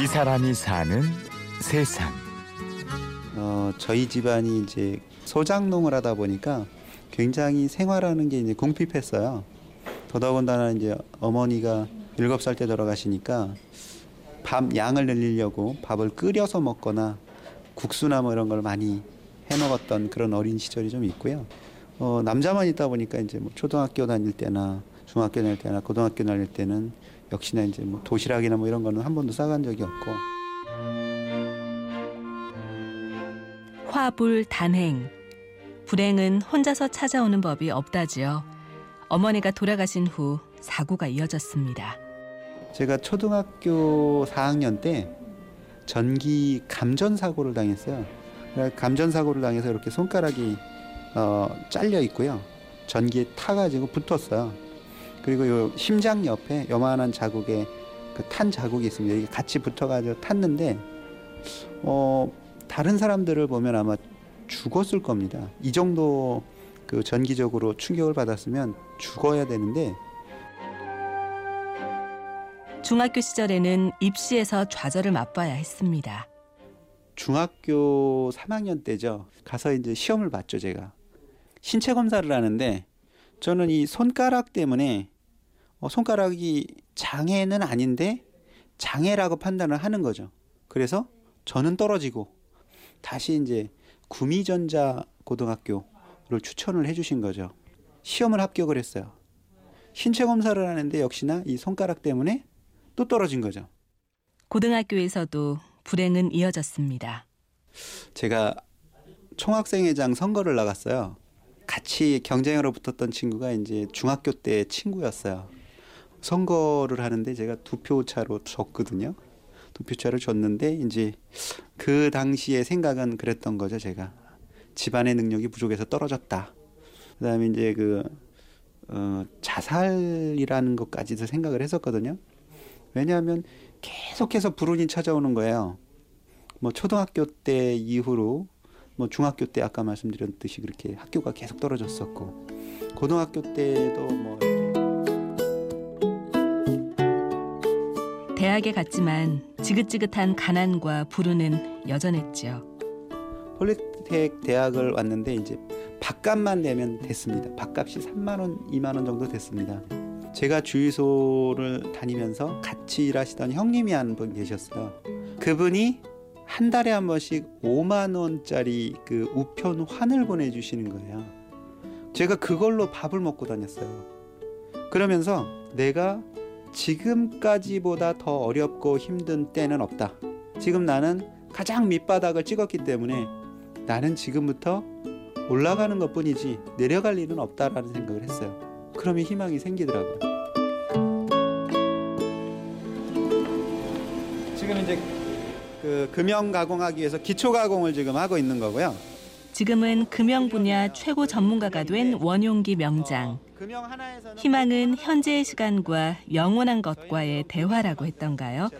이 사람이 사는 세상. 어, 저희 집안이 이제 소장농을 하다 보니까 굉장히 생활하는 게 이제 궁핍했어요. 더더군다나 이제 어머니가 일곱 살 때 돌아가시니까 밥 양을 늘리려고 밥을 끓여서 먹거나 국수나 뭐 이런 걸 많이 해 먹었던 그런 어린 시절이 좀 있고요. 어, 남자만 있다 보니까 이제 뭐 초등학교 다닐 때나 중학교 다닐 때나 고등학교 다닐 때는 역시나 이제 뭐 도시락이나 뭐 이런 거는 한 번도 싸간 적이 없고 화불 단행. 불행은 혼자서 찾아오는 법이 없다지요. 어머니가 돌아가신 후 사고가 이어졌습니다. 제가 초등학교 4학년 때 전기 감전 사고를 당했어요. 감전 사고를 당해서 이렇게 손가락이 어, 잘려 있고요. 전기에 타가지고 붙었어요. 그리고 요 심장 옆에 요만한 자국에 그 탄 자국이 있습니다. 이게 같이 붙어가지고 탔는데 어, 다른 사람들을 보면 아마 죽었을 겁니다. 이 정도 그 전기적으로 충격을 받았으면 죽어야 되는데 중학교 시절에는 입시에서 좌절을 맛봐야 했습니다. 중학교 3학년 때죠. 가서 이제 시험을 봤죠, 제가. 신체 검사를 하는데 저는 이 손가락 때문에 어, 손가락이 장애는 아닌데 장애라고 판단을 하는 거죠. 그래서 저는 떨어지고 다시 이제 구미전자 고등학교를 추천을 해주신 거죠. 시험을 합격을 했어요. 신체 검사를 하는데 역시나 이 손가락 때문에 또 떨어진 거죠. 고등학교에서도 불행은 이어졌습니다. 제가 총학생회장 선거를 나갔어요. 같이 경쟁으로 붙었던 친구가 이제 중학교 때 친구였어요. 선거를 하는데 제가 두 표 차로 졌거든요. 두 표 차를 졌는데 이제 그 당시의 생각은 그랬던 거죠, 제가. 집안의 능력이 부족해서 떨어졌다. 그다음에 이제 그 어, 자살이라는 것까지도 생각을 했었거든요. 왜냐하면 계속해서 불운이 찾아오는 거예요. 뭐 초등학교 때 이후로 뭐 중학교 때 아까 말씀드렸듯이 그렇게 학교가 계속 떨어졌었고 고등학교 때도 뭐 대학에 갔지만 지긋지긋한 가난과 불운은 여전했죠. 폴리텍 대학을 왔는데 이제 밥값만 내면 됐습니다. 밥값이 3만 원, 2만 원 정도 됐습니다. 제가 주유소를 다니면서 같이 일하시던 형님이 한 분 계셨어요. 그분이 한 달에 한 번씩 5만 원짜리 그 우편 환을 보내주시는 거예요. 제가 그걸로 밥을 먹고 다녔어요. 그러면서 내가 지금까지보다 더 어렵고 힘든 때는 없다. 지금 나는 가장 밑바닥을 찍었기 때문에 나는 지금부터 올라가는 것 뿐이지 내려갈 일은 없다라는 생각을 했어요. 그러면 희망이 생기더라고요. 지금 이제 그 금형 가공하기 위해서 기초 가공을 지금 하고 있는 거고요. 지금은 금형 분야 최고 전문가가 된 원용기 명장. 희망은 현재의 시간과 영원한 것과의 대화라고 했던가요?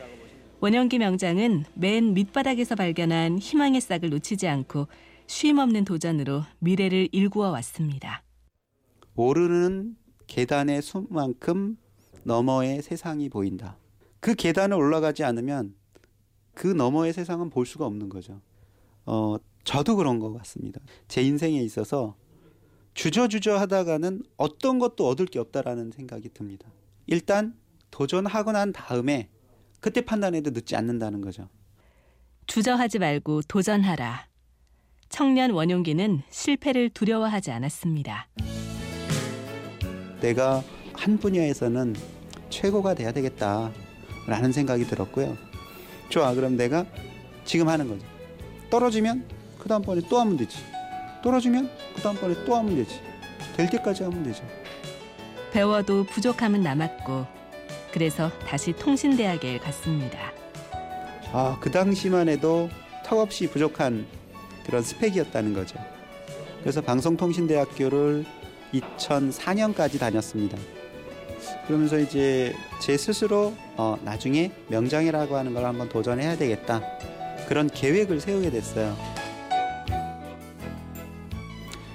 원영기 명장은 맨 밑바닥에서 발견한 희망의 싹을 놓치지 않고 쉼 없는 도전으로 미래를 일구어 왔습니다. 오르는 계단의 수만큼 너머의 세상이 보인다. 그 계단을 올라가지 않으면 그 너머의 세상은 볼 수가 없는 거죠. 어, 저도 그런 것 같습니다. 제 인생에 있어서 주저주저 하다가는 어떤 것도 얻을 게 없다라는 생각이 듭니다. 일단 도전하고 난 다음에 그때 판단해도 늦지 않는다는 거죠. 주저하지 말고 도전하라. 청년 원용기는 실패를 두려워하지 않았습니다. 내가 한 분야에서는 최고가 돼야 되겠다라는 생각이 들었고요. 좋아, 그럼 내가 지금 하는 거죠. 떨어지면 그 다음번에 또 하면 되지. 떨어지면 그 다음번에 또 하면 되지. 될 때까지 하면 되죠. 배워도 부족함은 남았고 그래서 다시 통신대학에 갔습니다. 아, 그 당시만 해도 턱없이 부족한 그런 스펙이었다는 거죠. 그래서 방송통신대학교를 2004년까지 다녔습니다. 그러면서 이제 제 스스로 어, 나중에 명장이라고 하는 걸 한번 도전해야 되겠다. 그런 계획을 세우게 됐어요.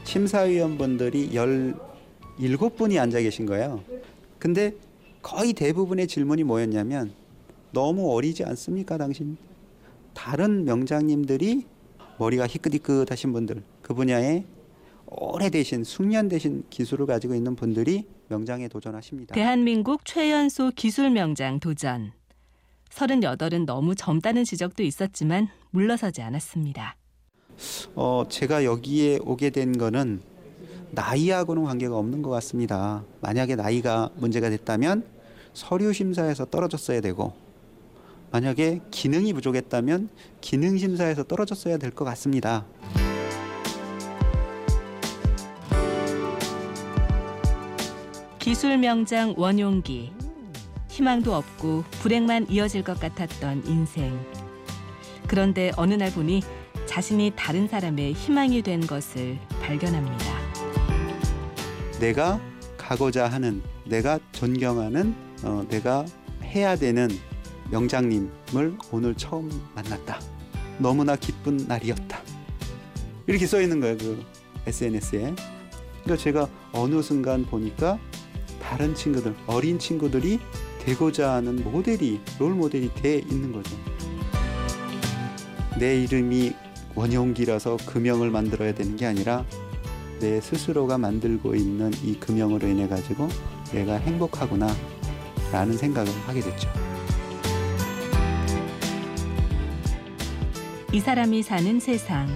심사위원분들이 17분이 앉아 계신 거예요. 근데 거의 대부분의 질문이 뭐였냐면 너무 어리지 않습니까, 당신? 다른 명장님들이 머리가 희끗희끗 하신 분들, 그 분야에 오래되신 숙련되신 기술을 가지고 있는 분들이 명장에 도전하십니다. 대한민국 최연소 기술 명장 도전. 38은 너무 젊다는 지적도 있었지만 물러서지 않았습니다. 어, 제가 여기에 오게 된 거는 나이하고는 관계가 없는 것 같습니다. 만약에 나이가 문제가 됐다면 서류 심사에서 떨어졌어야 되고 만약에 기능이 부족했다면 기능 심사에서 떨어졌어야 될 것 같습니다. 기술 명장 원용기. 희망도 없고 불행만 이어질 것 같았던 인생. 그런데 어느 날 보니 자신이 다른 사람의 희망이 된 것을 발견합니다. 내가 가고자 하는 내가 존경하는 어, 내가 해야 되는 명장님을 오늘 처음 만났다. 너무나 기쁜 날이었다. 이렇게 써 있는 거예요 그 SNS에. 그러니까 제가 어느 순간 보니까 다른 친구들 어린 친구들이 되고자 하는 모델이 롤 모델이 돼 있는 거죠. 내 이름이 원용기라서 금형을 만들어야 되는 게 아니라 내 스스로가 만들고 있는 이 금형으로 인해 가지고 내가 행복하구나 라는 생각을 하게 됐죠. 이 사람이 사는 세상.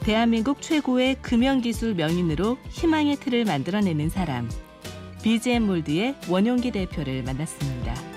대한민국 최고의 금연기술 명인으로 희망의 틀을 만들어내는 사람. BGM 몰드의 원용기 대표를 만났습니다.